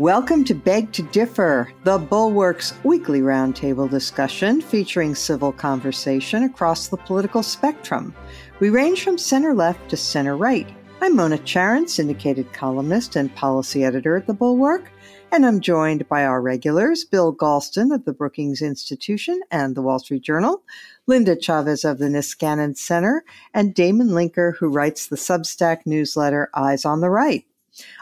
Welcome to Beg to Differ, the Bulwark's weekly roundtable discussion featuring civil conversation across the political spectrum. We range from center left to center right. I'm Mona Charen, syndicated columnist and policy editor at the Bulwark, and I'm joined by our regulars, Bill Galston of the Brookings Institution and the Wall Street Journal, Linda Chavez of the Niskanen Center, and Damon Linker, who writes the Substack newsletter Eyes on the Right.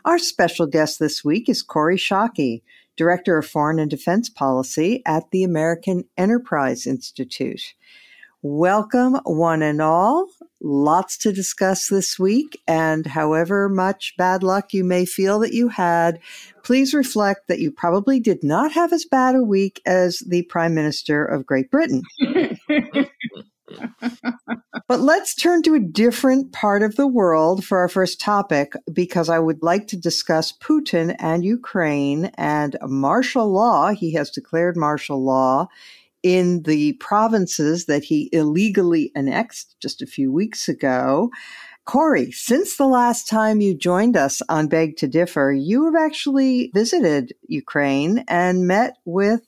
Our special guest this week is Kori Schake, Director of Foreign and Defense Policy at the American Enterprise Institute. Welcome, one and all. Lots to discuss this week, and however much bad luck you may feel that you had, please reflect that you probably did not have as bad a week as the Prime Minister of Great Britain. but let's turn to a different part of the world for our first topic because I would like to discuss Putin and Ukraine and martial law. He has declared martial law in the provinces that he illegally annexed just a few weeks ago. Kori, since the last time you joined us on Beg to Differ, you have actually visited Ukraine and met with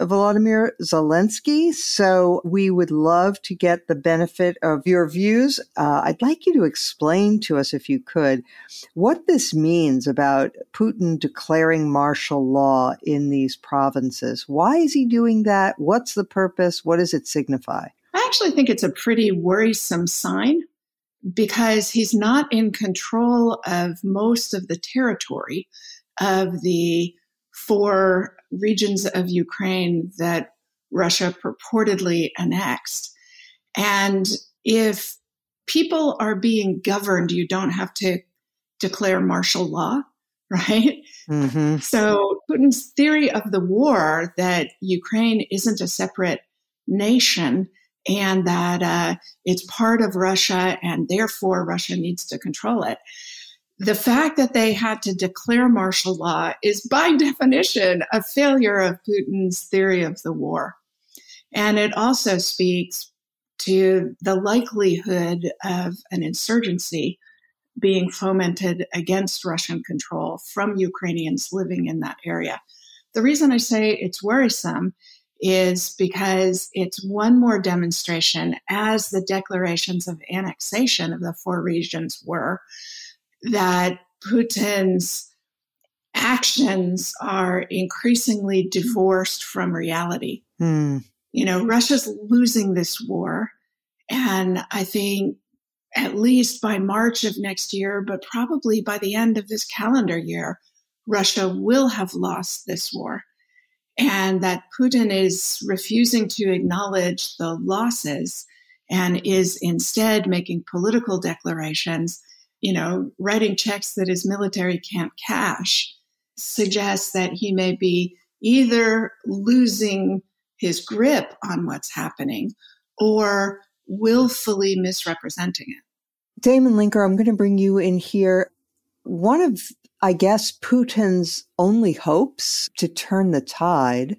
Volodymyr Zelensky. So we would love to get the benefit of your views. Uh, I'd like you to explain to us, if you could, what this means about Putin declaring martial law in these provinces. Why is he doing that? What's the purpose? What does it signify? I actually think it's a pretty worrisome sign because he's not in control of most of the territory of the four regions of Ukraine that Russia purportedly annexed. And if people are being governed, you don't have to declare martial law, right? Mm-hmm. So Putin's theory of the war that Ukraine isn't a separate nation and that uh, it's part of Russia and therefore Russia needs to control it the fact that they had to declare martial law is by definition a failure of Putin's theory of the war. And it also speaks to the likelihood of an insurgency being fomented against Russian control from Ukrainians living in that area. The reason I say it's worrisome is because it's one more demonstration, as the declarations of annexation of the four regions were, that Putin's actions are increasingly divorced from reality. Mm. You know, Russia's losing this war. And I think at least by March of next year, but probably by the end of this calendar year, Russia will have lost this war. And that Putin is refusing to acknowledge the losses and is instead making political declarations you know, writing checks that his military can't cash suggests that he may be either losing his grip on what's happening or willfully misrepresenting it. Damon Linker, I'm going to bring you in here. One of, I guess, Putin's only hopes to turn the tide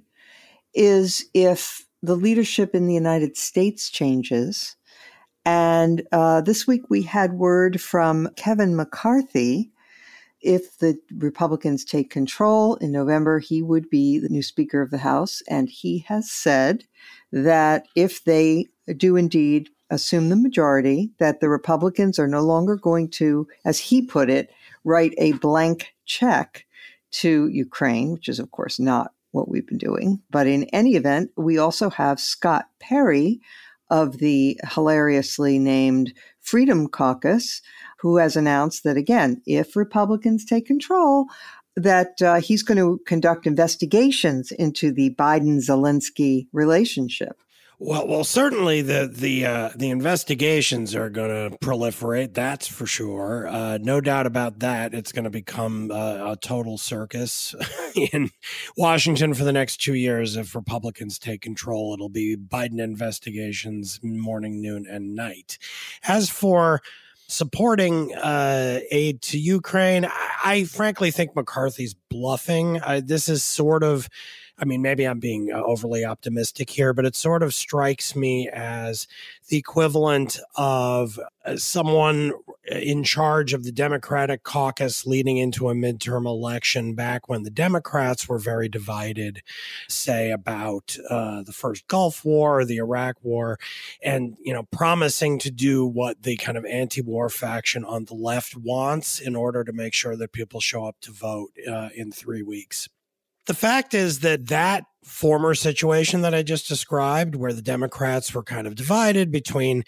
is if the leadership in the United States changes and uh, this week we had word from Kevin McCarthy. If the Republicans take control in November, he would be the new Speaker of the House. And he has said that if they do indeed assume the majority, that the Republicans are no longer going to, as he put it, write a blank check to Ukraine, which is, of course, not what we've been doing. But in any event, we also have Scott Perry of the hilariously named Freedom Caucus, who has announced that again, if Republicans take control, that uh, he's going to conduct investigations into the Biden Zelensky relationship. Well, well, certainly the the uh, the investigations are going to proliferate. That's for sure. Uh, no doubt about that. It's going to become uh, a total circus in Washington for the next two years. If Republicans take control, it'll be Biden investigations morning, noon, and night. As for supporting uh, aid to Ukraine, I, I, frankly think McCarthy's bluffing. this is sort of I mean, maybe I'm being uh, overly optimistic here, but it sort of strikes me as the equivalent of uh, someone in charge of the Democratic caucus leading into a midterm election back when the Democrats were very divided, say about uh, the first Gulf War, or the Iraq War, and you know promising to do what the kind of anti-war faction on the left wants in order to make sure that people show up to vote uh, in three weeks. The fact is that that former situation that I just described, where the Democrats were kind of divided between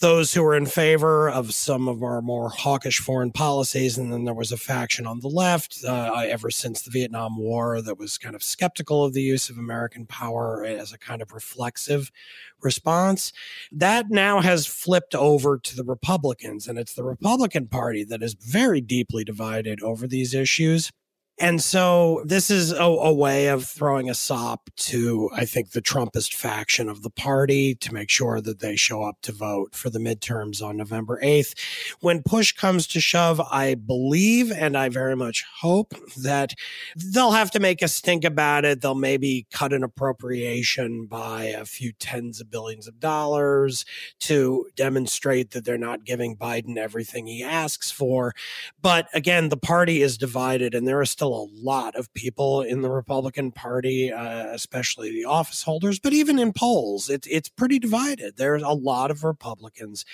those who were in favor of some of our more hawkish foreign policies, and then there was a faction on the left uh, ever since the Vietnam War that was kind of skeptical of the use of American power as a kind of reflexive response. That now has flipped over to the Republicans, and it's the Republican Party that is very deeply divided over these issues. And so this is a, a, way of throwing a sop to, I think, the Trumpist faction of the party to make sure that they show up to vote for the midterms on November 8th. When push comes to shove, I believe and I very much hope that they'll have to make a stink about it. They'll maybe cut an appropriation by a few tens of billions of dollars to demonstrate that they're not giving Biden everything he asks for. But again, the party is divided and there are still still a lot of people in the Republican Party, uh, especially the office holders, but even in polls, it, it's pretty divided. There's a lot of Republicans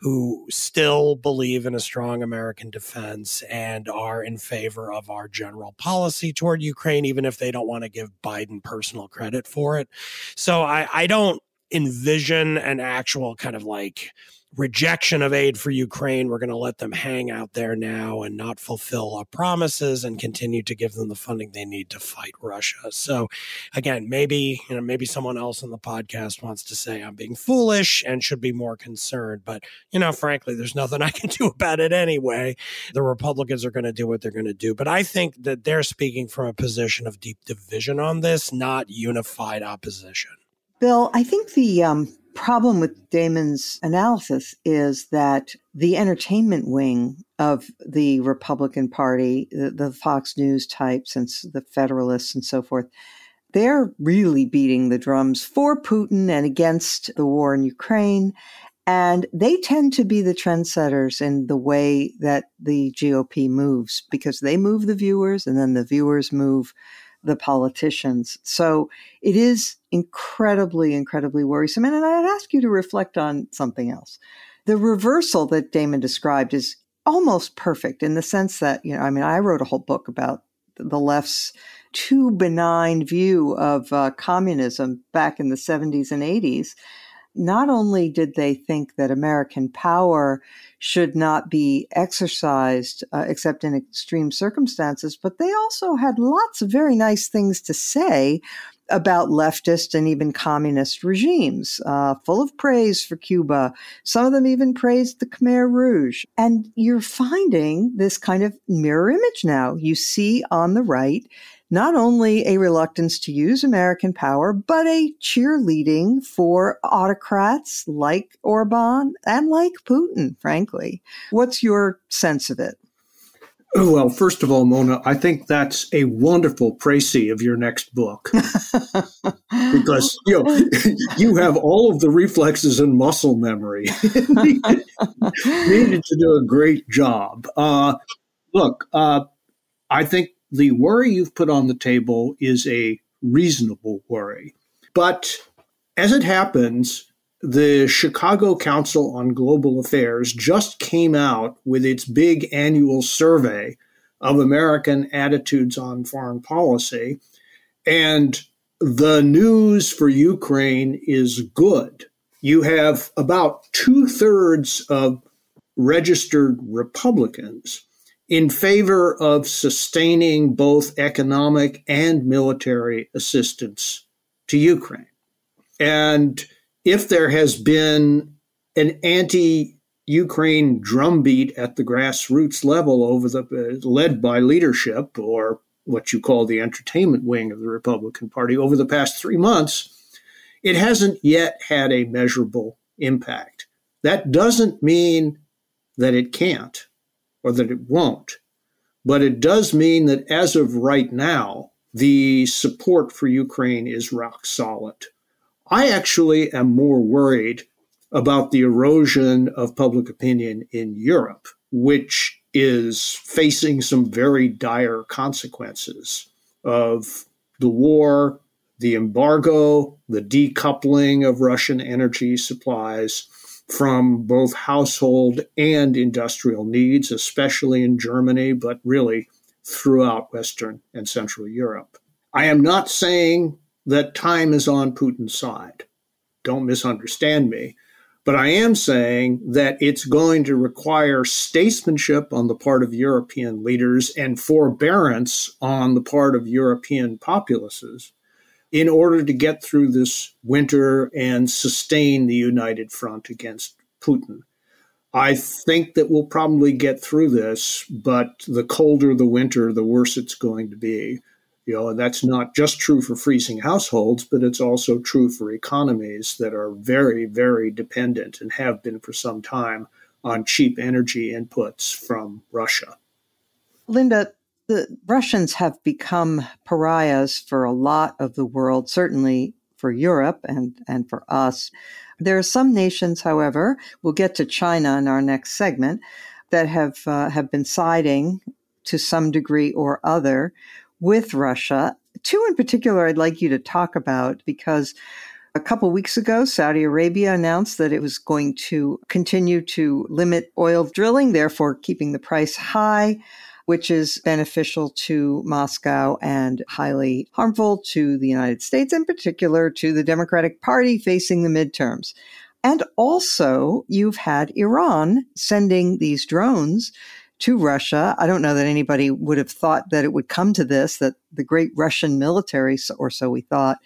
who still believe in a strong American defense and are in favor of our general policy toward Ukraine, even if they don't want to give Biden personal credit for it. So I, I don't envision an actual kind of like rejection of aid for Ukraine. We're going to let them hang out there now and not fulfill our promises and continue to give them the funding they need to fight Russia. So again, maybe, you know, maybe someone else on the podcast wants to say I'm being foolish and should be more concerned, but you know, frankly, there's nothing I can do about it anyway. The Republicans are going to do what they're going to do, but I think that they're speaking from a position of deep division on this, not unified opposition. Bill, I think the um, problem with Damon's analysis is that the entertainment wing of the Republican Party, the, the, Fox News types and the Federalists and so forth, they're really beating the drums for Putin and against the war in Ukraine. And they tend to be the trendsetters in the way that the GOP moves because they move the viewers and then the viewers move the politicians. So it is incredibly, incredibly worrisome. And I'd ask you to reflect on something else. The reversal that Damon described is almost perfect in the sense that, you know, I mean, I wrote a whole book about the left's too benign view of uh, communism back in the 70s and 80s not only did they think that American power should not be exercised uh, except in extreme circumstances, but they also had lots of very nice things to say about leftist and even communist regimes, uh, full of praise for Cuba. Some of them even praised the Khmer Rouge. And you're finding this kind of mirror image now. You see on the right not only a reluctance to use American power, but a cheerleading for autocrats like Orban and like Putin, frankly. What's your sense of it? Well, first of all, Mona, I think that's a wonderful précis of your next book because you know you have all of the reflexes and muscle memory needed, needed to do a great job. Uh, look, uh, I think the worry you've put on the table is a reasonable worry. But as it happens, the Chicago Council on Global Affairs just came out with its big annual survey of American attitudes on foreign policy. And the news for Ukraine is good. You have about two thirds of registered Republicans in favor of sustaining both economic and military assistance to Ukraine. And if there has been an anti Ukraine drumbeat at the grassroots level over the uh, led by leadership or what you call the entertainment wing of the Republican Party over the past 3 months it hasn't yet had a measurable impact that doesn't mean that it can't or that it won't. But it does mean that as of right now, the support for Ukraine is rock solid. I actually am more worried about the erosion of public opinion in Europe which is facing some very dire consequences of the war, the embargo, the decoupling of Russian energy supplies from both household and industrial needs, especially in Germany, but really throughout Western and Central Europe. I am not saying that time is on Putin's side. Don't misunderstand me. But I am saying that it's going to require statesmanship on the part of European leaders and forbearance on the part of European populaces in order to get through this winter and sustain the united front against Putin. I think that we'll probably get through this, but the colder the winter, the worse it's going to be. You know, and that's not just true for freezing households, but it's also true for economies that are very, very dependent and have been for some time on cheap energy inputs from Russia. Linda, the Russians have become pariahs for a lot of the world, certainly for Europe and, and for us. There are some nations, however, we'll get to China in our next segment, that have uh, have been siding to some degree or other with Russia. Two in particular, I'd like you to talk about because a couple weeks ago, Saudi Arabia announced that it was going to continue to limit oil drilling, therefore keeping the price high, which is beneficial to Moscow and highly harmful to the United States, in particular to the Democratic Party facing the midterms. And also, you've had Iran sending these drones to Russia. I don't know that anybody would have thought that it would come to this, that the great Russian military, or so we thought,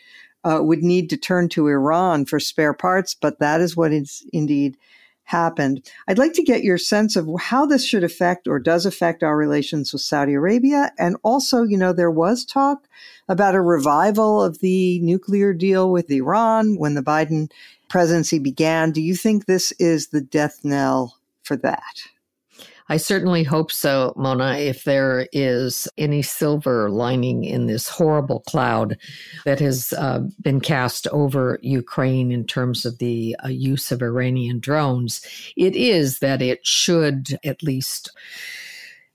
uh, would need to turn to Iran for spare parts, but that is what is indeed happened. I'd like to get your sense of how this should affect or does affect our relations with Saudi Arabia. And also, you know, there was talk about a revival of the nuclear deal with Iran when the Biden presidency began. Do you think this is the death knell for that? I certainly hope so, Mona. If there is any silver lining in this horrible cloud that has uh, been cast over Ukraine in terms of the uh, use of Iranian drones, it is that it should at least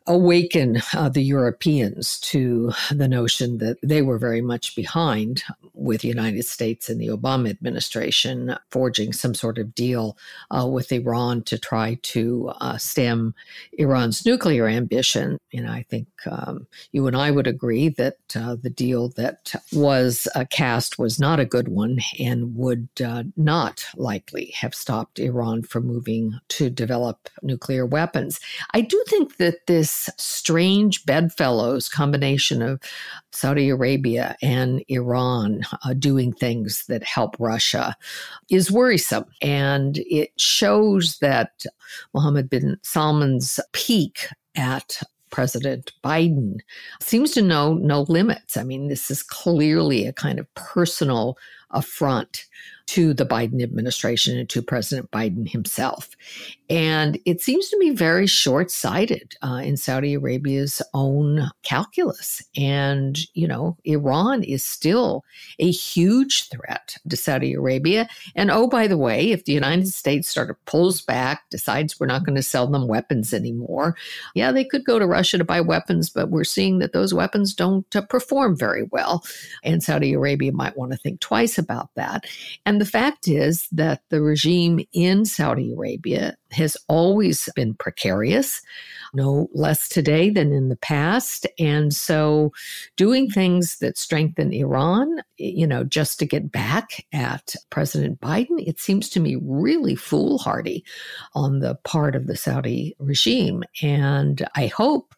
awaken uh, the Europeans to the notion that they were very much behind with the United States and the Obama administration forging some sort of deal uh, with Iran to try to uh, stem Iran's nuclear ambition. And I think um, you and I would agree that uh, the deal that was uh, cast was not a good one and would uh, not likely have stopped Iran from moving to develop nuclear weapons. I do think that this strange bedfellows combination of Saudi Arabia and Iran uh, doing things that help Russia is worrisome. And it shows that Mohammed bin Salman's pique at President Biden seems to know no limits. I mean, this is clearly a kind of personal affront to the Biden administration and to President Biden himself. And it seems to me very short sighted uh, in Saudi Arabia's own calculus. And, you know, Iran is still a huge threat to Saudi Arabia. And oh, by the way, if the United States sort of pulls back, decides we're not going to sell them weapons anymore, yeah, they could go to Russia to buy weapons, but we're seeing that those weapons don't uh, perform very well. And Saudi Arabia might want to think twice about that. And the fact is that the regime in Saudi Arabia has always been precarious, no less today than in the past. And so doing things that strengthen Iran, you know, just to get back at President Biden, it seems to me really foolhardy on the part of the Saudi regime. And I hope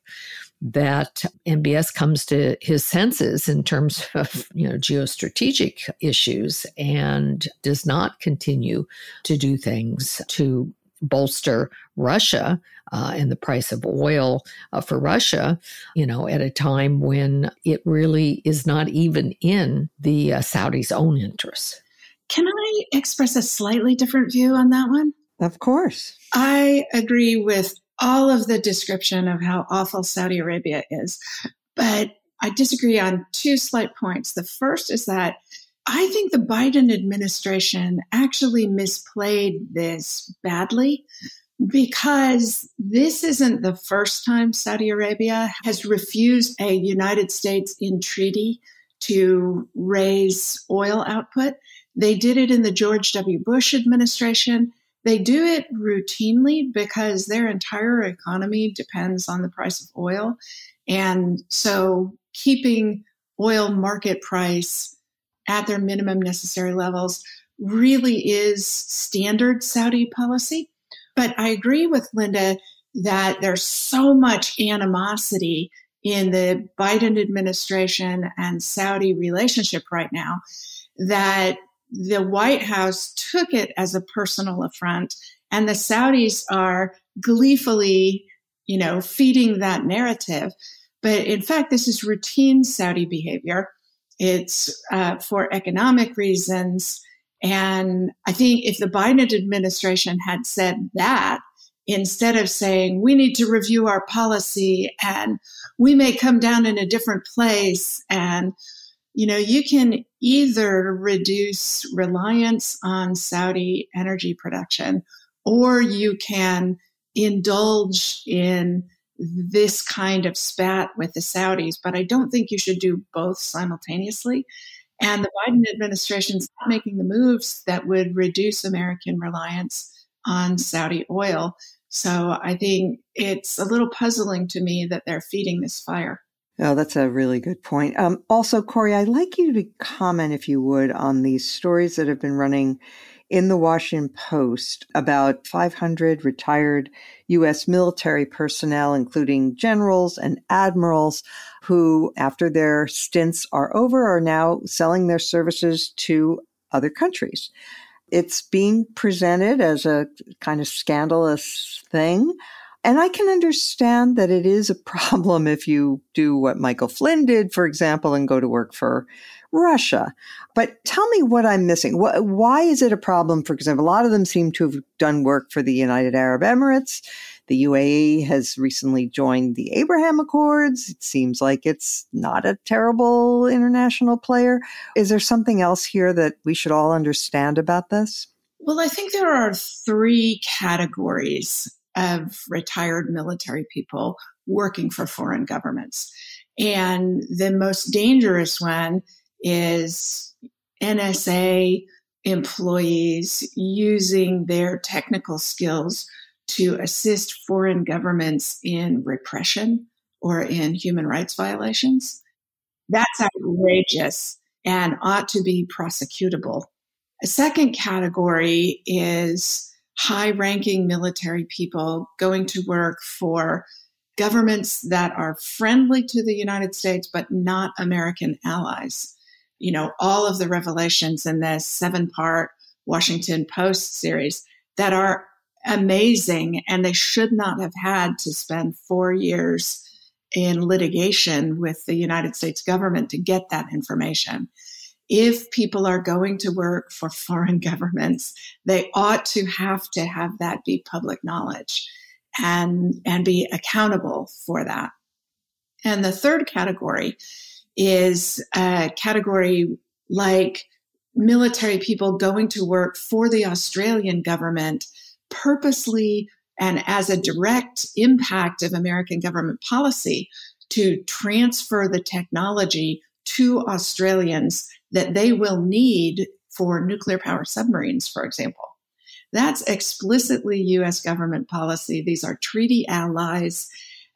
that MBS comes to his senses in terms of you know geostrategic issues and does not continue to do things to bolster Russia uh, and the price of oil uh, for Russia, you know, at a time when it really is not even in the uh, Saudis' own interests. Can I express a slightly different view on that one? Of course. I agree with all of the description of how awful Saudi Arabia is, but I disagree on two slight points. The first is that I think the Biden administration actually misplayed this badly Because this isn't the first time Saudi Arabia has refused a United States entreaty to raise oil output. They did it in the George W. Bush administration. They do it routinely because their entire economy depends on the price of oil. And so keeping oil market price at their minimum necessary levels really is standard Saudi policy. But I agree with Linda that there's so much animosity in the Biden administration and Saudi relationship right now that the White House took it as a personal affront and the Saudis are gleefully, you know, feeding that narrative. But in fact, this is routine Saudi behavior. It's uh, for economic reasons. And I think if the Biden administration had said that, instead of saying we need to review our policy and we may come down in a different place and you know you can either reduce reliance on Saudi energy production or you can indulge in this kind of spat with the Saudis, but I don't think you should do both simultaneously. And the Biden administration is not making the moves that would reduce American reliance on Saudi oil. So I think it's a little puzzling to me that they're feeding this fire. Oh, that's a really good point. Um, also, Kori, I'd like you to comment, if you would, on these stories that have been running in the Washington Post about 500 retired U.S. military personnel, including generals and admirals, who, after their stints are over, are now selling their services to other countries. It's being presented as a kind of scandalous thing. And I can understand that it is a problem if you do what Michael Flynn did, for example, and go to work for Russia. But tell me what I'm missing. Why is it a problem? For example, a lot of them seem to have done work for the United Arab Emirates. The UAE has recently joined the Abraham Accords. It seems like it's not a terrible international player. Is there something else here that we should all understand about this? Well, I think there are three categories of retired military people working for foreign governments. And the most dangerous one is NSA employees using their technical skills to assist foreign governments in repression or in human rights violations. That's outrageous and ought to be prosecutable. A second category is high ranking military people going to work for governments that are friendly to the United States but not American allies you know, all of the revelations in this seven part Washington Post series that are amazing. And they should not have had to spend four years in litigation with the United States government to get that information. If people are going to work for foreign governments, they ought to have to have that be public knowledge and, and be accountable for that. And the third category is a category like military people going to work for the Australian government purposely and as a direct impact of American government policy to transfer the technology to Australians that they will need for nuclear power submarines, for example. That's explicitly US government policy. These are treaty allies.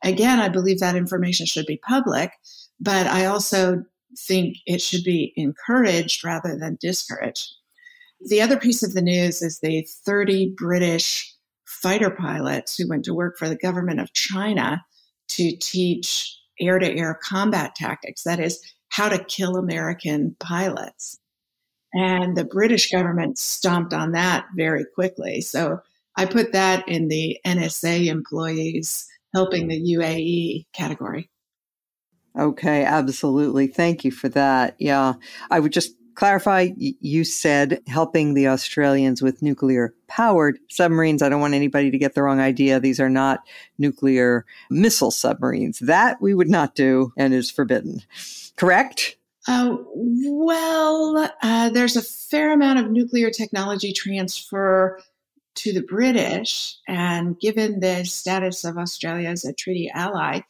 Again, I believe that information should be public, but I also think it should be encouraged rather than discouraged. The other piece of the news is the 30 British fighter pilots who went to work for the government of China to teach air to air combat tactics. That is, how to kill American pilots. And the British government stomped on that very quickly. So I put that in the NSA employees helping the UAE category. Okay, absolutely. Thank you for that. Yeah. I would just clarify you said helping the Australians with nuclear powered submarines. I don't want anybody to get the wrong idea. These are not nuclear missile submarines. That we would not do and is forbidden. Correct? Uh, well, uh, there's a fair amount of nuclear technology transfer to the British, and given the status of Australia as a treaty ally,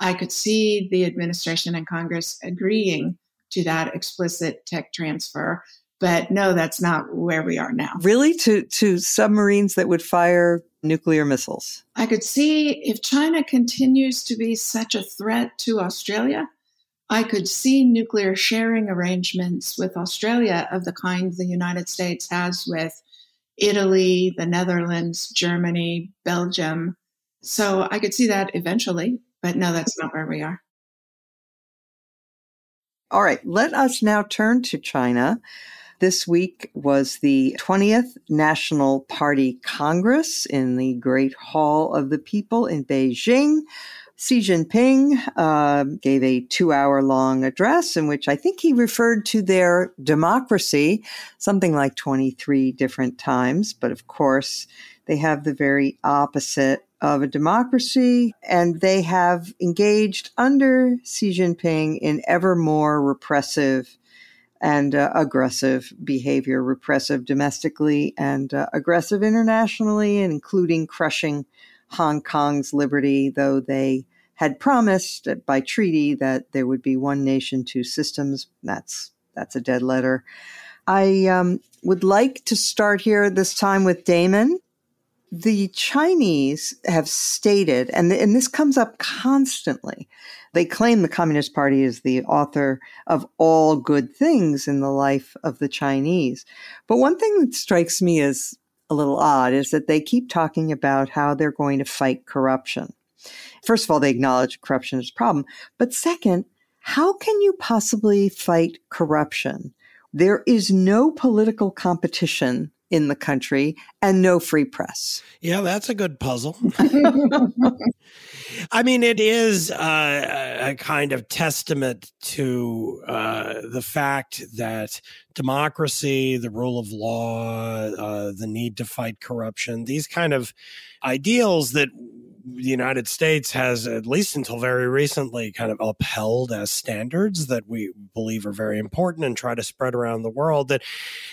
I could see the administration and Congress agreeing to that explicit tech transfer. But no, that's not where we are now. Really? To, to submarines that would fire nuclear missiles? I could see if China continues to be such a threat to Australia, I could see nuclear sharing arrangements with Australia of the kind the United States has with Italy, the Netherlands, Germany, Belgium. So I could see that eventually, but no, that's not where we are. All right, let us now turn to China. This week was the 20th National Party Congress in the Great Hall of the People in Beijing. Xi Jinping uh, gave a two hour long address in which I think he referred to their democracy something like 23 different times. But of course, they have the very opposite of a democracy, and they have engaged under Xi Jinping in ever more repressive and uh, aggressive behavior, repressive domestically and uh, aggressive internationally, including crushing Hong Kong's liberty, though they had promised by treaty that there would be one nation, two systems. That's that's a dead letter. I um, would like to start here this time with Damon. The Chinese have stated, and, and this comes up constantly, they claim the Communist Party is the author of all good things in the life of the Chinese. But one thing that strikes me as a little odd is that they keep talking about how they're going to fight corruption. First of all, they acknowledge corruption is a problem. But second, how can you possibly fight corruption? There is no political competition in the country and no free press. Yeah, that's a good puzzle. I mean, it is uh, a kind of testament to uh, the fact that democracy, the rule of law, uh, the need to fight corruption, these kind of ideals that the United States has, at least until very recently, kind of upheld as standards that we believe are very important and try to spread around the world. That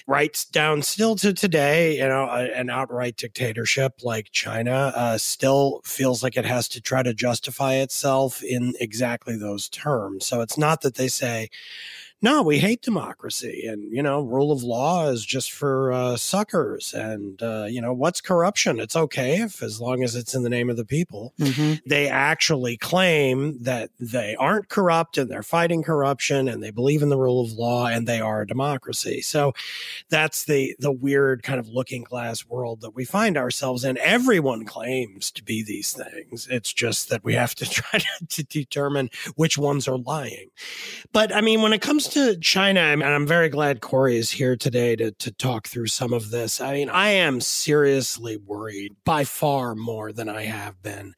writes down still to today, you know, an outright dictatorship like China uh, still feels like it has to try to justify itself in exactly those terms. So it's not that they say, no, we hate democracy, and you know, rule of law is just for uh, suckers. And uh, you know, what's corruption? It's okay if, as long as it's in the name of the people. Mm-hmm. They actually claim that they aren't corrupt and they're fighting corruption, and they believe in the rule of law, and they are a democracy. So that's the the weird kind of looking glass world that we find ourselves in. Everyone claims to be these things. It's just that we have to try to, to determine which ones are lying. But I mean, when it comes comes to China, and I'm very glad Kori is here today to, to talk through some of this. I mean, I am seriously worried by far more than I have been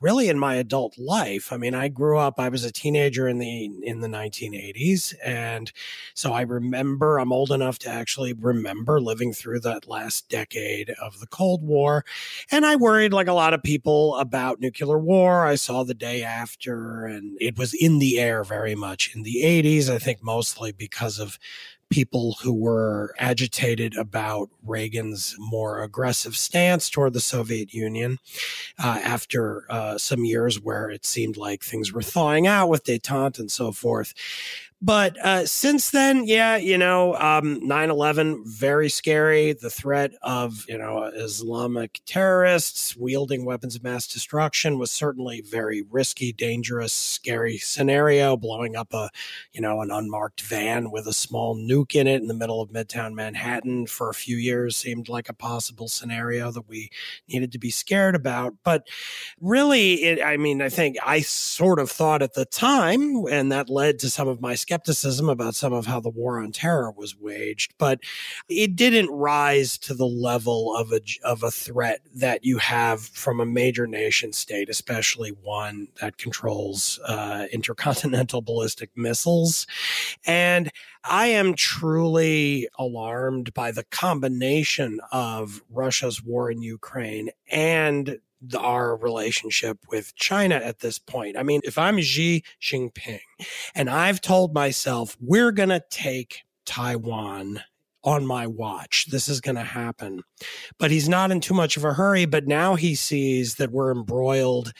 really in my adult life. I mean, I grew up, I was a teenager in the, in the 1980s. And so I remember, I'm old enough to actually remember living through that last decade of the Cold War. And I worried like a lot of people about nuclear war. I saw the day after and it was in the air very much in the 80s. I think mostly because of people who were agitated about Reagan's more aggressive stance toward the Soviet Union uh, after uh, some years where it seemed like things were thawing out with detente and so forth. But uh, since then, yeah, you know, um, 9-11, very scary. The threat of, you know, Islamic terrorists wielding weapons of mass destruction was certainly very risky, dangerous, scary scenario. Blowing up a, you know, an unmarked van with a small nuke in it in the middle of Midtown Manhattan for a few years seemed like a possible scenario that we needed to be scared about. But really, it, I mean, I think I sort of thought at the time, and that led to some of my skepticism about some of how the war on terror was waged, but it didn't rise to the level of a of a threat that you have from a major nation state, especially one that controls uh, intercontinental ballistic missiles. And I am truly alarmed by the combination of Russia's war in Ukraine and our relationship with China at this point. I mean, if I'm Xi Jinping and I've told myself we're going to take Taiwan on my watch. This is going to happen. But he's not in too much of a hurry. But now he sees that we're embroiled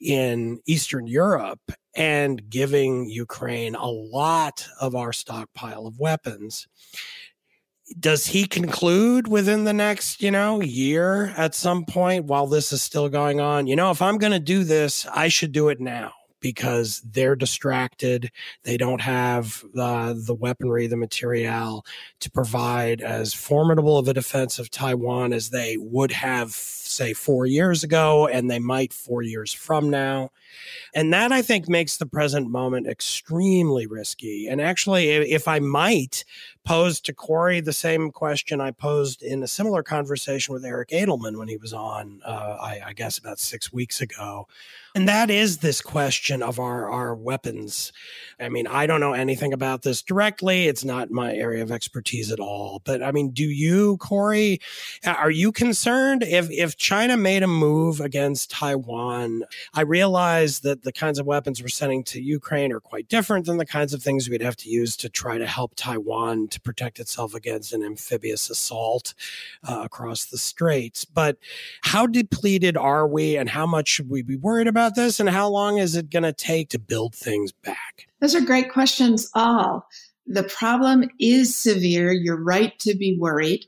in Eastern Europe and giving Ukraine a lot of our stockpile of weapons. Does he conclude within the next, you know, year at some point while this is still going on? You know, if I'm going to do this, I should do it now because they're distracted. They don't have uh, the weaponry, the material to provide as formidable of a defense of Taiwan as they would have, say, four years ago, and they might four years from now. And that I think makes the present moment extremely risky. And actually, if I might pose to Kori the same question I posed in a similar conversation with Eric Edelman when he was on, uh, I, I guess, about six weeks ago. And that is this question of our, our weapons. I mean, I don't know anything about this directly. It's not my area of expertise at all. But I mean, do you, Kori, are you concerned if, if China made a move against Taiwan? I realize that the kinds of weapons we're sending to Ukraine are quite different than the kinds of things we'd have to use to try to help Taiwan to protect itself against an amphibious assault uh, across the straits. But how depleted are we and how much should we be worried about this? And how long is it going to take to build things back? Those are great questions, all. The problem is severe. You're right to be worried.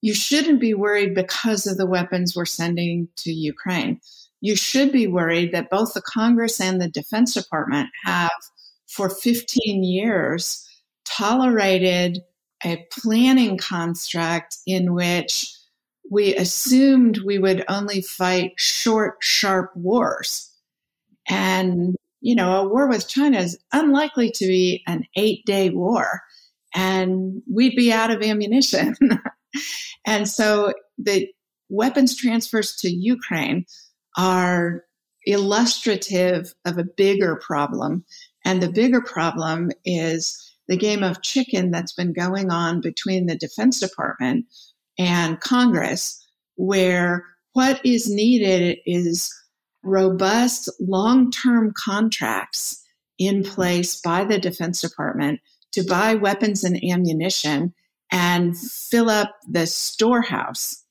You shouldn't be worried because of the weapons we're sending to Ukraine. You should be worried that both the Congress and the Defense Department have, for 15 years, tolerated a planning construct in which we assumed we would only fight short, sharp wars. And, you know, a war with China is unlikely to be an eight day war, and we'd be out of ammunition. and so the weapons transfers to Ukraine are illustrative of a bigger problem. And the bigger problem is the game of chicken that's been going on between the Defense Department and Congress, where what is needed is robust long term contracts in place by the Defense Department to buy weapons and ammunition and fill up the storehouse.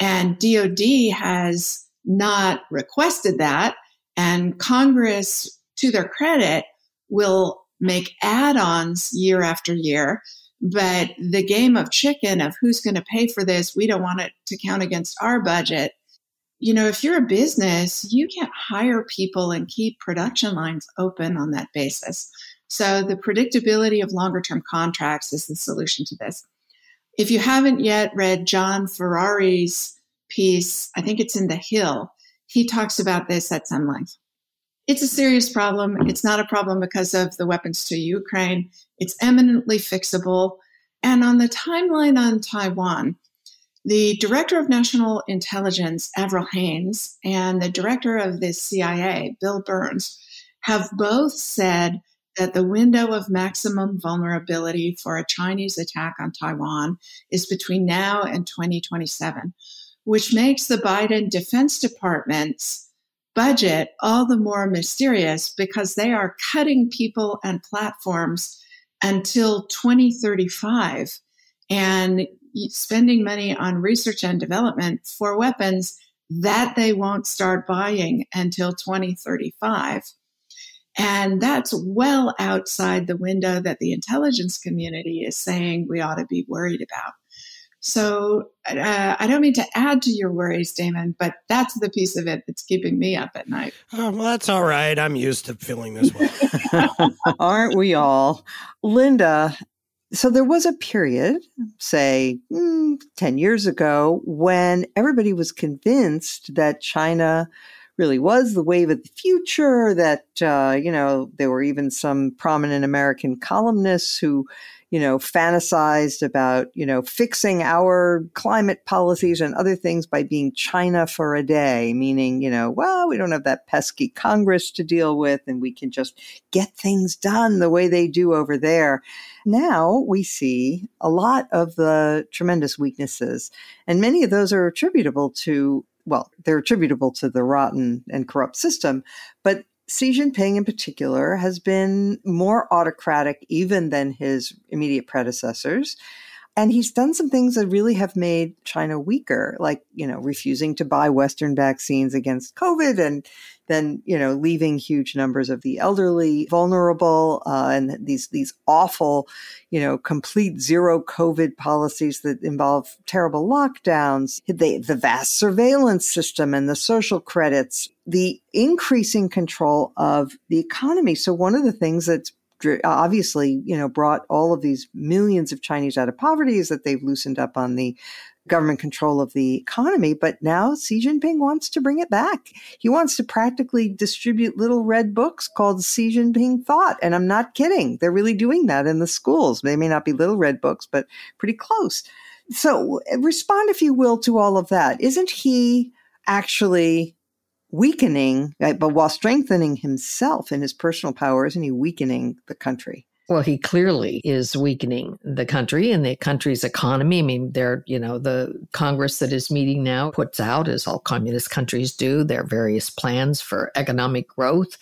And DoD has not requested that. And Congress, to their credit, will make add ons year after year. But the game of chicken of who's going to pay for this, we don't want it to count against our budget. You know, if you're a business, you can't hire people and keep production lines open on that basis. So the predictability of longer term contracts is the solution to this. If you haven't yet read John Ferrari's piece, I think it's in The Hill, he talks about this at some length. It's a serious problem. It's not a problem because of the weapons to Ukraine. It's eminently fixable. And on the timeline on Taiwan, the director of national intelligence, Avril Haines, and the director of the CIA, Bill Burns, have both said that the window of maximum vulnerability for a Chinese attack on Taiwan is between now and 2027, which makes the Biden Defense Department's budget all the more mysterious because they are cutting people and platforms until 2035 and spending money on research and development for weapons that they won't start buying until 2035. And that's well outside the window that the intelligence community is saying we ought to be worried about. So uh, I don't mean to add to your worries, Damon, but that's the piece of it that's keeping me up at night. Oh, well, that's all right. I'm used to feeling this way. Aren't we all? Linda, so there was a period, say mm, 10 years ago, when everybody was convinced that China really was the wave of the future, that, uh, you know, there were even some prominent American columnists who you know, fantasized about, you know, fixing our climate policies and other things by being China for a day, meaning, you know, well, we don't have that pesky Congress to deal with and we can just get things done the way they do over there. Now we see a lot of the tremendous weaknesses, and many of those are attributable to well, they're attributable to the rotten and corrupt system, but Xi Jinping, in particular, has been more autocratic even than his immediate predecessors. And he's done some things that really have made China weaker, like, you know, refusing to buy Western vaccines against COVID and then, you know, leaving huge numbers of the elderly vulnerable, uh, and these, these awful, you know, complete zero COVID policies that involve terrible lockdowns, the, the vast surveillance system and the social credits, the increasing control of the economy. So one of the things that's obviously, you know, brought all of these millions of Chinese out of poverty is that they've loosened up on the government control of the economy. But now Xi Jinping wants to bring it back. He wants to practically distribute little red books called Xi Jinping Thought. And I'm not kidding. They're really doing that in the schools. They may not be little red books, but pretty close. So respond, if you will, to all of that. Isn't he actually weakening, but while strengthening himself in his personal power, isn't he weakening the country? Well, he clearly is weakening the country and the country's economy. I mean, they're, you know, the Congress that is meeting now puts out, as all communist countries do, their various plans for economic growth.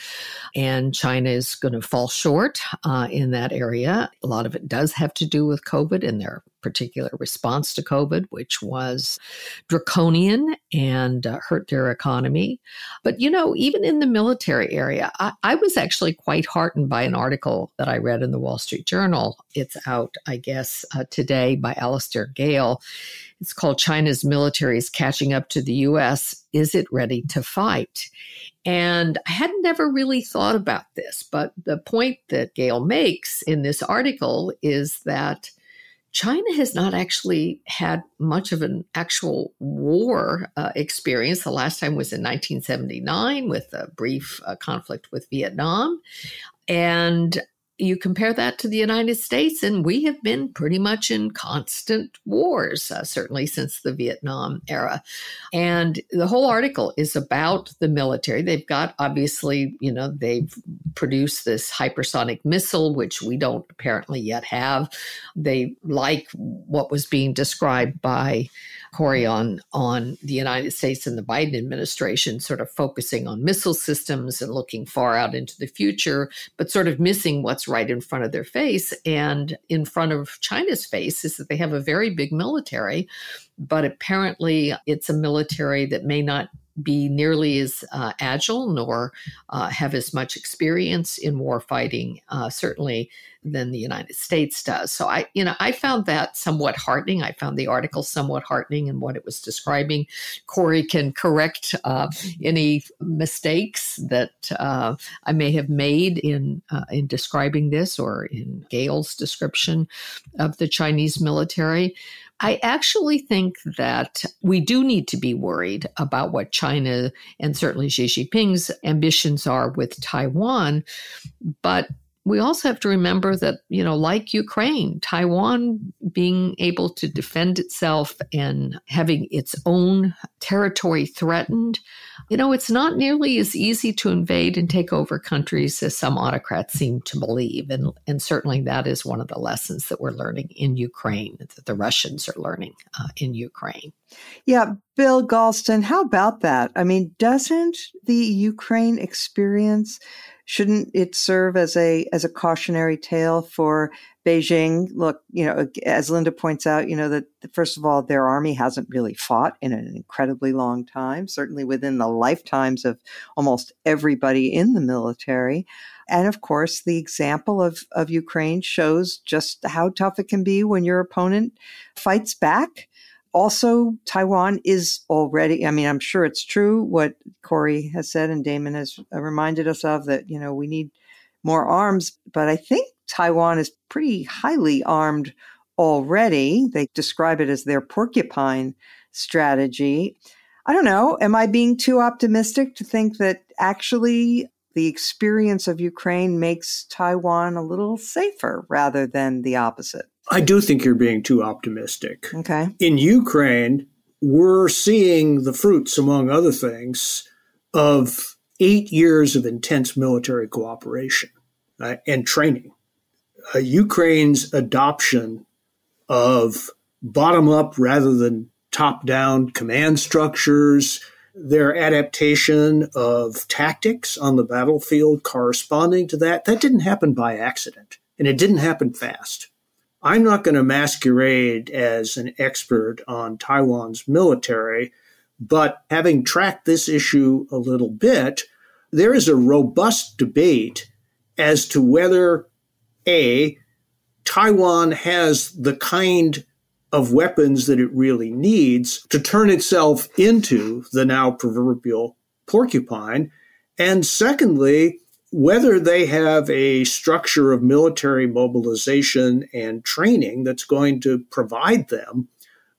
And China is going to fall short uh, in that area. A lot of it does have to do with COVID and their particular response to COVID, which was draconian and uh, hurt their economy. But, you know, even in the military area, I, I was actually quite heartened by an article that I read in the Wall Street Journal. It's out, I guess, uh, today by Alastair Gale. It's called China's Military is Catching Up to the U.S. Is it ready to fight? And I had never really thought about this, but the point that Gale makes in this article is that China has not actually had much of an actual war uh, experience. The last time was in 1979 with a brief uh, conflict with Vietnam. And you compare that to the United States, and we have been pretty much in constant wars, uh, certainly since the Vietnam era. And the whole article is about the military. They've got, obviously, you know, they've produced this hypersonic missile, which we don't apparently yet have. They like what was being described by Kori on on the United States and the Biden administration, sort of focusing on missile systems and looking far out into the future, but sort of missing what's right in front of their face. And in front of China's face is that they have a very big military, but apparently it's a military that may not be nearly as uh, agile nor uh, have as much experience in war fighting, uh, certainly than the United States does. So I, you know, I found that somewhat heartening. I found the article somewhat heartening in what it was describing. Kori can correct uh, any mistakes that uh, I may have made in uh, in describing this or in Gale's description of the Chinese military. I actually think that we do need to be worried about what China and certainly Xi Jinping's ambitions are with Taiwan. But we also have to remember that, you know, like Ukraine, Taiwan being able to defend itself and having its own territory threatened, you know, it's not nearly as easy to invade and take over countries as some autocrats seem to believe. And, and certainly that is one of the lessons that we're learning in Ukraine, that the Russians are learning uh, in Ukraine. Yeah, Bill Galston, how about that? I mean, doesn't the Ukraine experience shouldn't it serve as a as a cautionary tale for Beijing? Look, you know, as Linda points out, you know that first of all, their army hasn't really fought in an incredibly long time, certainly within the lifetimes of almost everybody in the military. And of course, the example of, of Ukraine shows just how tough it can be when your opponent fights back also, Taiwan is already, I mean, I'm sure it's true what Kori has said and Damon has uh, reminded us of that, you know, we need more arms. But I think Taiwan is pretty highly armed already. They describe it as their porcupine strategy. I don't know. Am I being too optimistic to think that actually the experience of Ukraine makes Taiwan a little safer rather than the opposite? I do think you're being too optimistic. Okay. In Ukraine, we're seeing the fruits, among other things, of eight years of intense military cooperation uh, and training. Uh, Ukraine's adoption of bottom up rather than top down command structures, their adaptation of tactics on the battlefield corresponding to that, that didn't happen by accident and it didn't happen fast. I'm not going to masquerade as an expert on Taiwan's military, but having tracked this issue a little bit, there is a robust debate as to whether A, Taiwan has the kind of weapons that it really needs to turn itself into the now proverbial porcupine. And secondly, whether they have a structure of military mobilization and training that's going to provide them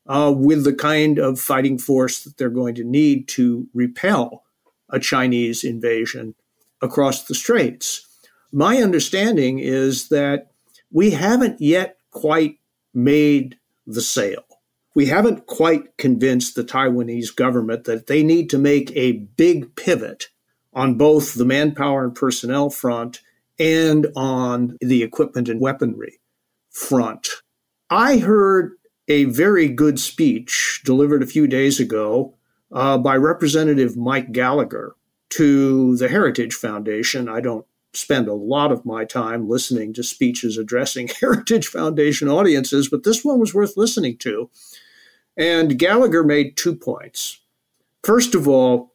uh, with the kind of fighting force that they're going to need to repel a Chinese invasion across the straits. My understanding is that we haven't yet quite made the sale. We haven't quite convinced the Taiwanese government that they need to make a big pivot on both the manpower and personnel front and on the equipment and weaponry front. I heard a very good speech delivered a few days ago uh, by Representative Mike Gallagher to the Heritage Foundation. I don't spend a lot of my time listening to speeches addressing Heritage Foundation audiences, but this one was worth listening to. And Gallagher made two points. First of all,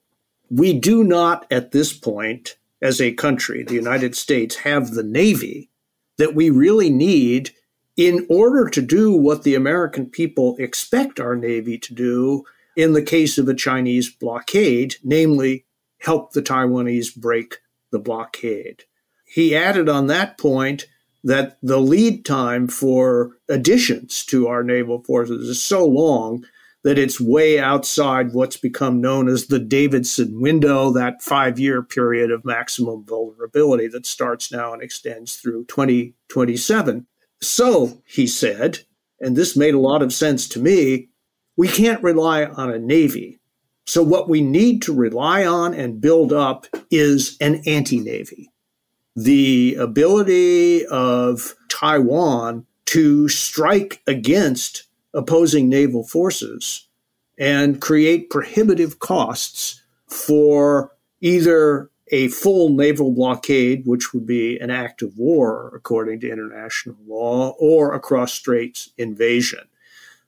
we do not at this point, as a country, the United States, have the Navy that we really need in order to do what the American people expect our Navy to do in the case of a Chinese blockade, namely help the Taiwanese break the blockade. He added on that point that the lead time for additions to our naval forces is so long that it's way outside what's become known as the Davidson window, that five year period of maximum vulnerability that starts now and extends through 2027. So, he said, and this made a lot of sense to me, we can't rely on a Navy. So, what we need to rely on and build up is an anti Navy. The ability of Taiwan to strike against opposing naval forces and create prohibitive costs for either a full naval blockade, which would be an act of war according to international law, or a cross straits invasion.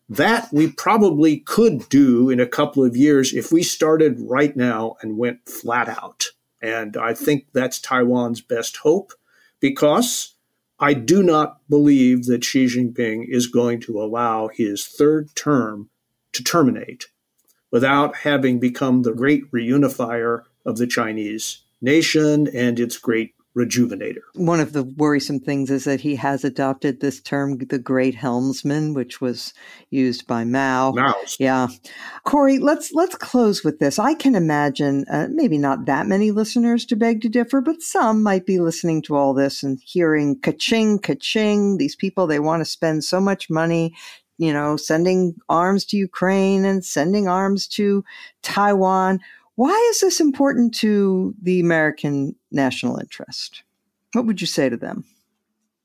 That we probably could do in a couple of years if we started right now and went flat out. And I think that's Taiwan's best hope because I do not believe that Xi Jinping is going to allow his third term to terminate without having become the great reunifier of the Chinese nation and its great rejuvenator. One of the worrisome things is that he has adopted this term, the great helmsman, which was used by Mao. Mao's. Yeah. Kori, let's let's close with this. I can imagine uh, maybe not that many listeners to beg to differ, but some might be listening to all this and hearing ka-ching, ka-ching. These people, they want to spend so much money you know, sending arms to Ukraine and sending arms to Taiwan. Why is this important to the American national interest? What would you say to them?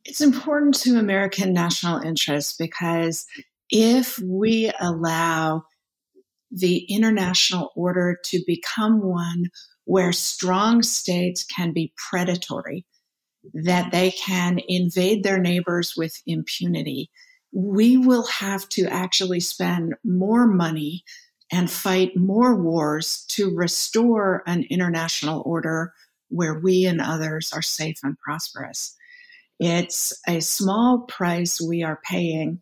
It's important to American national interest because if we allow the international order to become one where strong states can be predatory, that they can invade their neighbors with impunity, we will have to actually spend more money and fight more wars to restore an international order where we and others are safe and prosperous. It's a small price we are paying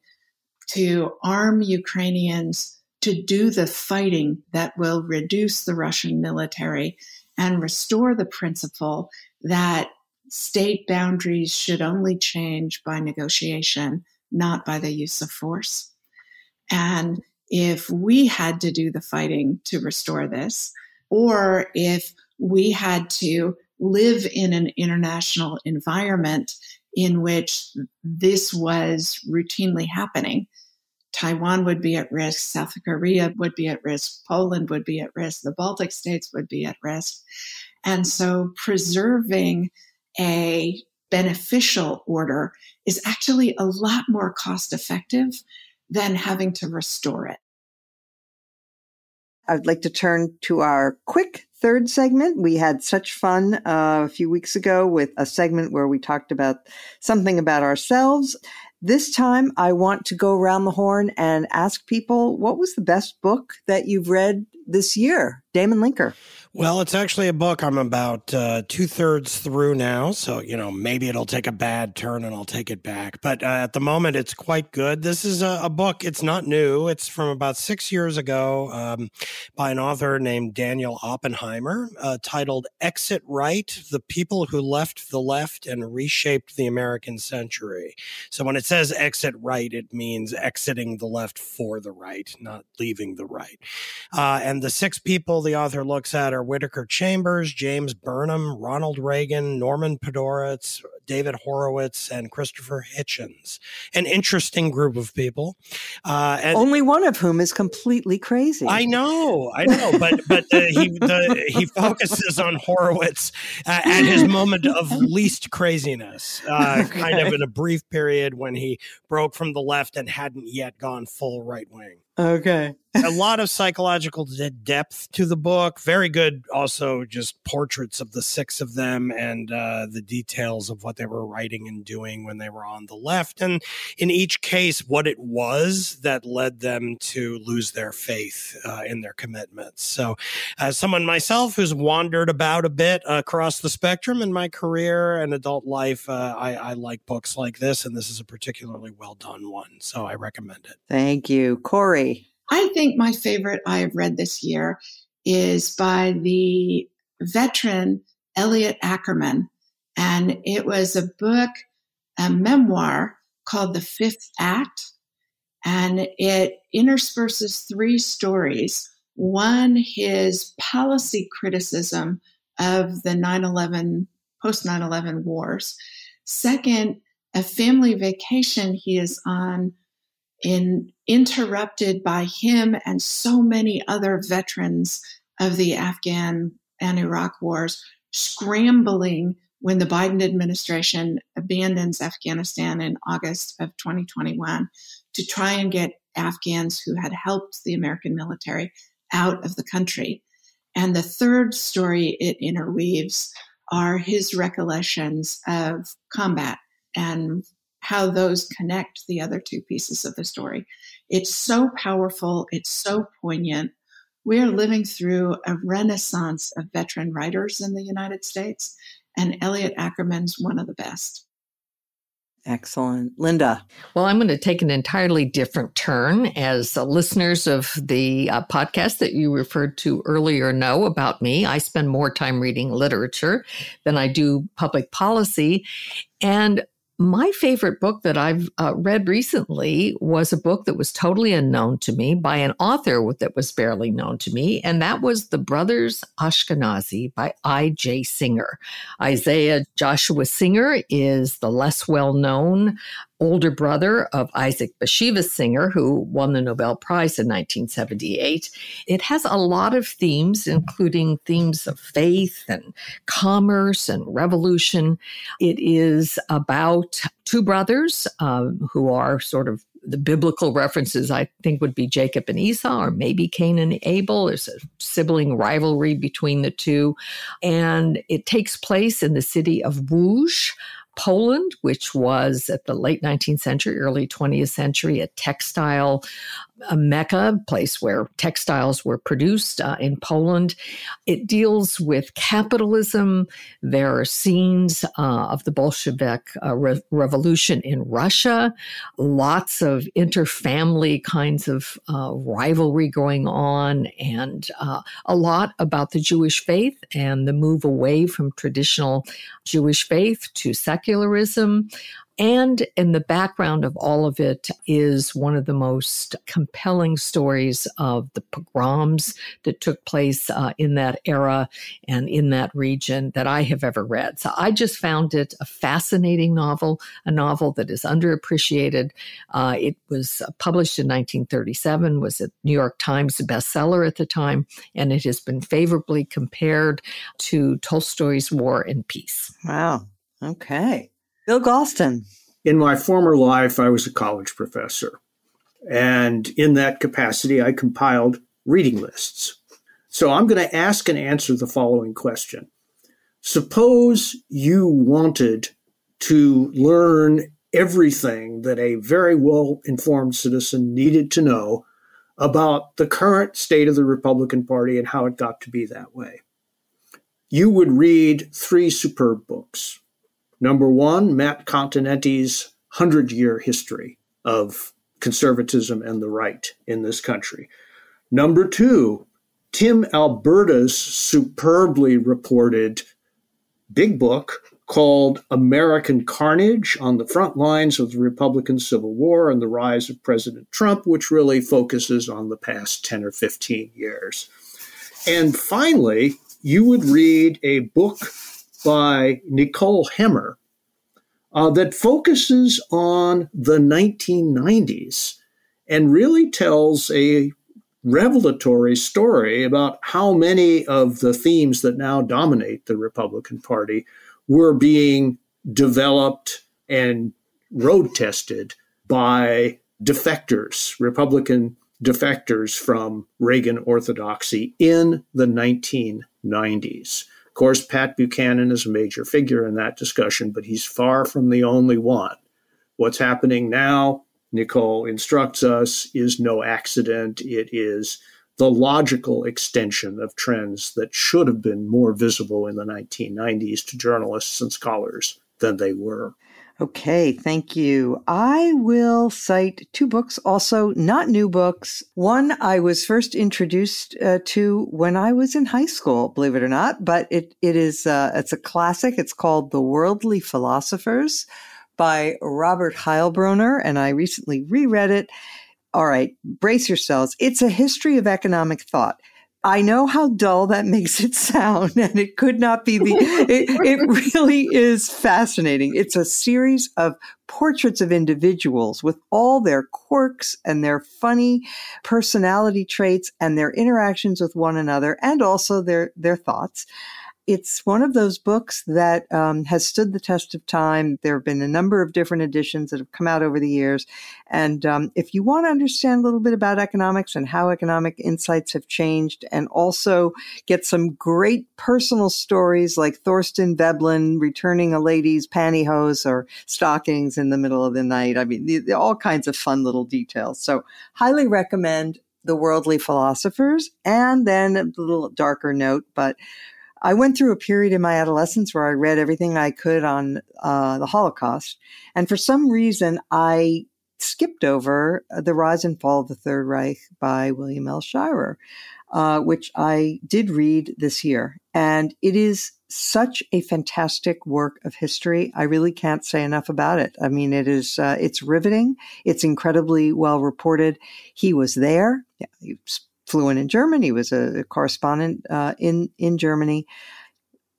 to arm Ukrainians to do the fighting that will reduce the Russian military and restore the principle that state boundaries should only change by negotiation, not by the use of force. And if we had to do the fighting to restore this, or if we had to live in an international environment in which this was routinely happening. Taiwan would be at risk, South Korea would be at risk, Poland would be at risk, the Baltic states would be at risk. And so preserving a beneficial order is actually a lot more cost effective than having to restore it. I'd like to turn to our quick third segment. We had such fun uh, a few weeks ago with a segment where we talked about something about ourselves. This time, I want to go around the horn and ask people what was the best book that you've read this year? Damon Linker. Well, it's actually a book I'm about uh, two thirds through now. So, you know, maybe it'll take a bad turn and I'll take it back. But uh, at the moment, it's quite good. This is a, a, book. It's not new. It's from about six years ago um, by an author named Daniel Oppenheimer uh, titled Exit Right The People Who Left the Left and Reshaped the American Century. So when it says exit right, it means exiting the left for the right, not leaving the right. Uh, and the six people the author looks at are Whittaker Chambers, James Burnham, Ronald Reagan, Norman Podhoretz, David Horowitz, and Christopher Hitchens. An interesting group of people. Uh, and Only one of whom is completely crazy. I know, I know, but but uh, he the, he focuses on Horowitz uh, at his moment of least craziness, uh, okay. kind of in a brief period when he broke from the left and hadn't yet gone full right wing. Okay. a lot of psychological de- depth to the book. Very good, also, just portraits of the six of them and uh, the details of what they were writing and doing when they were on the left. And in each case, what it was that led them to lose their faith uh, in their commitments. So, as someone myself who's wandered about a bit across the spectrum in my career and adult life, uh, I, I like books like this. And this is a particularly well done one. So, I recommend it. Thank you. Kori. I think my favorite I have read this year is by the veteran Elliot Ackerman. And it was a book, a memoir called The Fifth Act. And it intersperses three stories. One, his policy criticism of the 9 11, post 9 11 wars. Second, a family vacation he is on in interrupted by him and so many other veterans of the Afghan and Iraq wars scrambling when the Biden administration abandons Afghanistan in August of 2021 to try and get Afghans who had helped the American military out of the country. And the third story it interweaves are his recollections of combat and how those connect the other two pieces of the story. It's so powerful, it's so poignant. We are living through a renaissance of veteran writers in the United States, and Elliot Ackerman's one of the best. Excellent. Linda. Well, I'm going to take an entirely different turn. As uh, listeners of the uh, podcast that you referred to earlier know about me, I spend more time reading literature than I do public policy. And my favorite book that I've uh, read recently was a book that was totally unknown to me by an author that was barely known to me, and that was The Brothers Ashkenazi by I.J. Singer. Isaiah Joshua Singer is the less well known older brother of Isaac Bashevis Singer, who won the Nobel Prize in 1978. It has a lot of themes, including themes of faith and commerce and revolution. It is about two brothers um, who are sort of the biblical references, I think, would be Jacob and Esau, or maybe Cain and Abel. There's a sibling rivalry between the two. And it takes place in the city of Łódź, Poland, which was at the late 19th century, early 20th century, a textile a mecca, place where textiles were produced uh, in Poland. It deals with capitalism. There are scenes uh, of the Bolshevik uh, re- revolution in Russia, lots of interfamily kinds of uh, rivalry going on, and uh, a lot about the Jewish faith and the move away from traditional Jewish faith to secularism. And in the background of all of it is one of the most compelling stories of the pogroms that took place uh, in that era and in that region that I have ever read. So I just found it a fascinating novel, a novel that is underappreciated. Uh, it was published in 1937, was a New York Times bestseller at the time, and it has been favorably compared to Tolstoy's War and Peace. Wow. Okay. Bill Galston. In my former life, I was a college professor. And in that capacity, I compiled reading lists. So I'm going to ask and answer the following question. Suppose you wanted to learn everything that a very well informed citizen needed to know about the current state of the Republican Party and how it got to be that way. You would read three superb books. Number one, Matt Continetti's 100 year history of conservatism and the right in this country. Number two, Tim Alberta's superbly reported big book called American Carnage on the Front Lines of the Republican Civil War and the Rise of President Trump, which really focuses on the past 10 or 15 years. And finally, you would read a book by Nicole Hemmer uh, that focuses on the 1990s and really tells a revelatory story about how many of the themes that now dominate the Republican Party were being developed and road tested by defectors, Republican defectors from Reagan orthodoxy in the 1990s. Of course, Pat Buchanan is a major figure in that discussion, but he's far from the only one. What's happening now, Nicole instructs us, is no accident. It is the logical extension of trends that should have been more visible in the 1990s to journalists and scholars than they were. Okay, thank you. I will cite two books, also not new books. One I was first introduced uh, to when I was in high school, believe it or not, but it it is uh, it's a classic. It's called The Worldly Philosophers by Robert Heilbroner, and I recently reread it all right, brace yourselves. It's a history of economic thought. I know how dull that makes it sound, and it could not be the, it, it really is fascinating. It's a series of portraits of individuals with all their quirks and their funny personality traits and their interactions with one another and also their, their thoughts it's one of those books that um, has stood the test of time. There have been a number of different editions that have come out over the years. And um, if you want to understand a little bit about economics and how economic insights have changed, and also get some great personal stories like Thorstein Veblen returning a lady's pantyhose or stockings in the middle of the night, I mean, the, the, all kinds of fun little details. So, highly recommend the worldly philosophers and then a little darker note but I went through a period in my adolescence where I read everything I could on uh, the Holocaust. And for some reason, I skipped over The Rise and Fall of the Third Reich by William L. Shirer, uh, which I did read this year. And it is such a fantastic work of history. I really can't say enough about it. I mean, it is, uh, it's riveting. It's incredibly well reported. He was there. Yeah, he fluent in German. He was a, correspondent uh, in in Germany.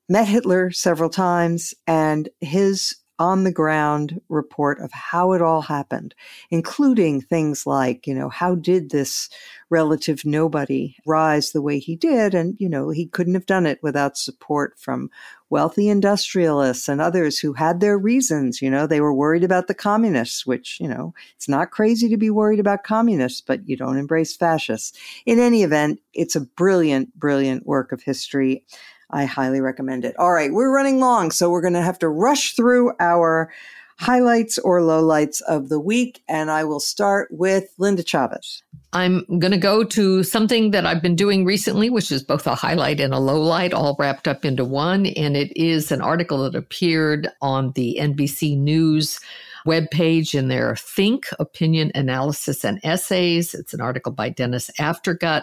Met Hitler several times, and his on the ground report of how it all happened, including things like, you know, how did this relative nobody rise the way he did? And, you know, he couldn't have done it without support from wealthy industrialists and others who had their reasons. You know, they were worried about the communists, which, you know, it's not crazy to be worried about communists, but you don't embrace fascists. In any event, it's a brilliant, brilliant work of history. I highly recommend it. All right, we're running long, so we're going to have to rush through our highlights or lowlights of the week. And I will start with Linda Chavez. I'm going to go to something that I've been doing recently, which is both a highlight and a lowlight, all wrapped up into one. And it is an article that appeared on the NBC News webpage in their Think Opinion Analysis and Essays. It's an article by Dennis Aftergut,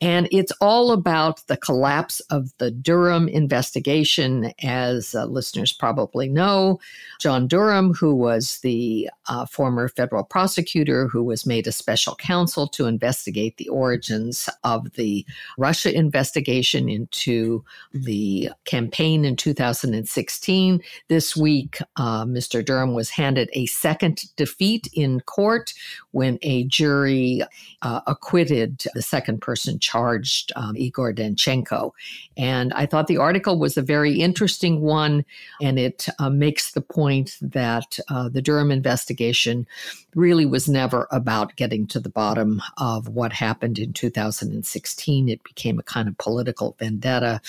and it's all about the collapse of the Durham investigation. As uh, listeners probably know, John Durham, who was the uh, former federal prosecutor who was made a special counsel to investigate the origins of the Russia investigation into the campaign in 2016. This week, uh, Mr. Durham was handed a second defeat in court when a jury uh, acquitted the second person charged, um, Igor Danchenko. And I thought the article was a very interesting one, and it uh, makes the point that uh, the Durham investigation really was never about getting to the bottom of what happened in 2016. It became a kind of political vendetta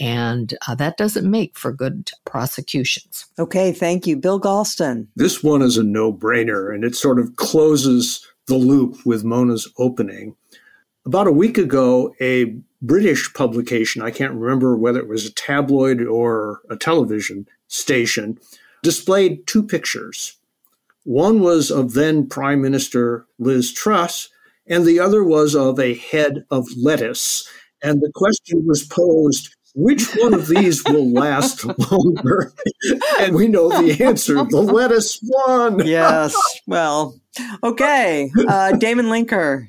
And uh, that doesn't make for good prosecutions. Okay, thank you. Bill Galston. This one is a no brainer, and it sort of closes the loop with Mona's opening. About a week ago, a British publication, I can't remember whether it was a tabloid or a television station, displayed two pictures. One was of then Prime Minister Liz Truss, and the other was of a head of lettuce. And the question was posed which one of these will last longer? and we know the answer the lettuce one. yes. Well, okay. Uh, Damon Linker.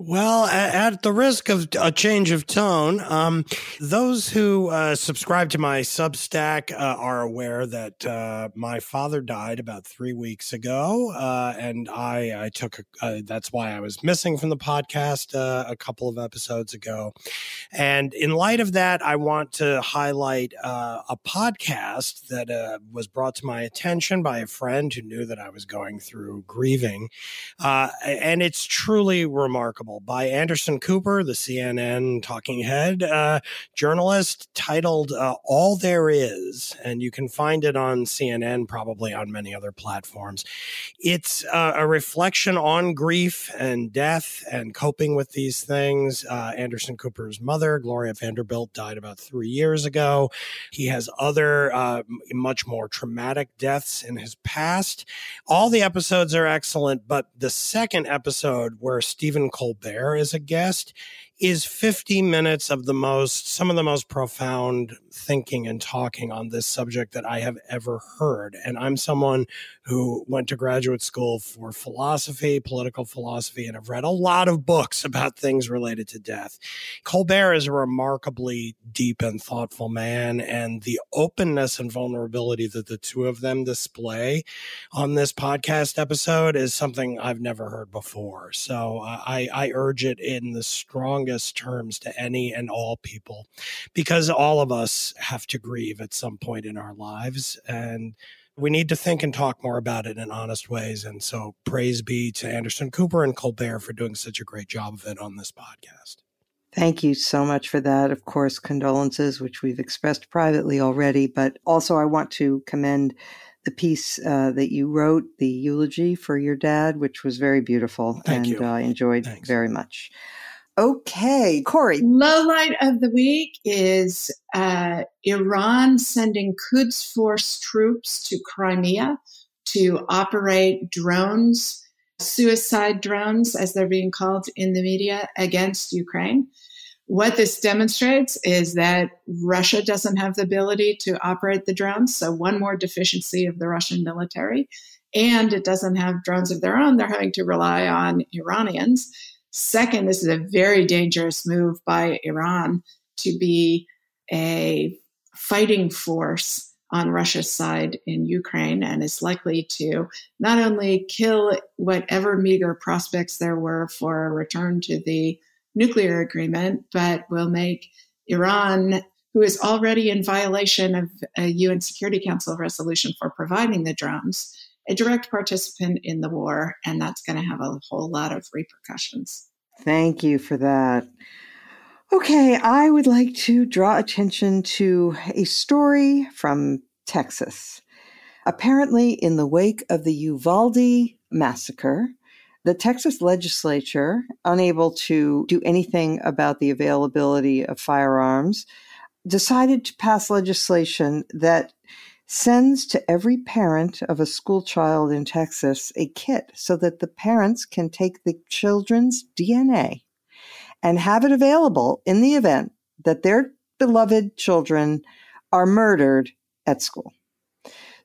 Well, at the risk of a change of tone, um, those who uh, subscribe to my Substack uh, are aware that uh, my father died about three weeks ago, uh, and I, I took a, uh, that's why I was missing from the podcast uh, a couple of episodes ago. And in light of that, I want to highlight a podcast that was brought to my attention by a friend who knew that I was going through grieving, and it's truly remarkable by Anderson Cooper, the CNN talking head uh, journalist, titled uh, All There Is. And you can find it on CNN, probably on many other platforms. It's uh, a reflection on grief and death and coping with these things. Uh, Anderson Cooper's mother, Gloria Vanderbilt, died about three years ago. He has other uh, much more traumatic deaths in his past. All the episodes are excellent, but the second episode, where Stephen There as a guest is 50 minutes of the most, some of the most profound thinking and talking on this subject that I have ever heard. And I'm someone who went to graduate school for philosophy, political philosophy, and have read a lot of books about things related to death. Colbert is a remarkably deep and thoughtful man, and the openness and vulnerability that the two of them display on this podcast episode is something I've never heard before. So uh, I, I urge it in the strongest terms to any and all people because all of us have to grieve at some point in our lives. And we need to think and talk more about it in honest ways. And so praise be to Anderson Cooper and Colbert for doing such a great job of it on this podcast. Thank you so much for that. Of course, condolences, which we've expressed privately already, but also I want to commend the piece uh, that you wrote, the eulogy for your dad, which was very beautiful Thank and I uh, enjoyed Thanks. very much. Okay, Kori. Low light of the week is uh, Iran sending Quds Force troops to Crimea to operate drones, suicide drones, as they're being called in the media, against Ukraine. What this demonstrates is that Russia doesn't have the ability to operate the drones. So, one more deficiency of the Russian military. And it doesn't have drones of their own. They're having to rely on Iranians. Second, this is a very dangerous move by Iran to be a fighting force on Russia's side in Ukraine and is likely to not only kill whatever meager prospects there were for a return to the nuclear agreement, but will make Iran, who is already in violation of a UN Security Council resolution for providing the drones, a direct participant in the war, and that's going to have a whole lot of repercussions. Thank you for that. Okay, I would like to draw attention to a story from Texas. Apparently, in the wake of the Uvalde massacre, the Texas legislature, unable to do anything about the availability of firearms, decided to pass legislation that sends to every parent of a school child in Texas a kit so that the parents can take the children's DNA and have it available in the event that their beloved children are murdered at school.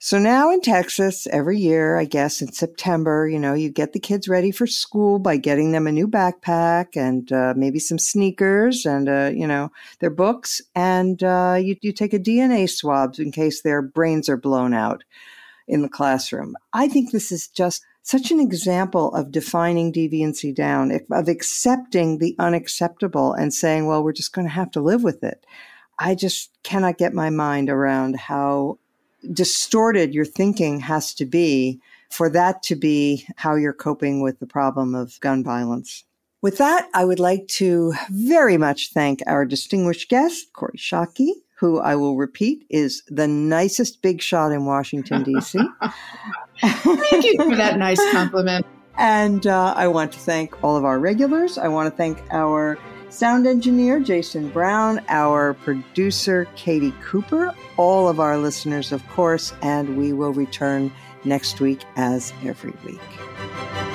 So now in Texas, every year, I guess in September, you know, you get the kids ready for school by getting them a new backpack and uh, maybe some sneakers and, uh, you know, their books. And uh, you, you take a DNA swab in case their brains are blown out in the classroom. I think this is just such an example of defining deviancy down, of accepting the unacceptable and saying, well, we're just going to have to live with it. I just cannot get my mind around how distorted your thinking has to be for that to be how you're coping with the problem of gun violence. With that, I would like to very much thank our distinguished guest, Kori Schake, who I will repeat is the nicest big shot in Washington, D.C. Thank you for that nice compliment. And uh, I want to thank all of our regulars. I want to thank our sound engineer, Jason Brown, our producer, Katie Cooper, all of our listeners, of course, and we will return next week as every week.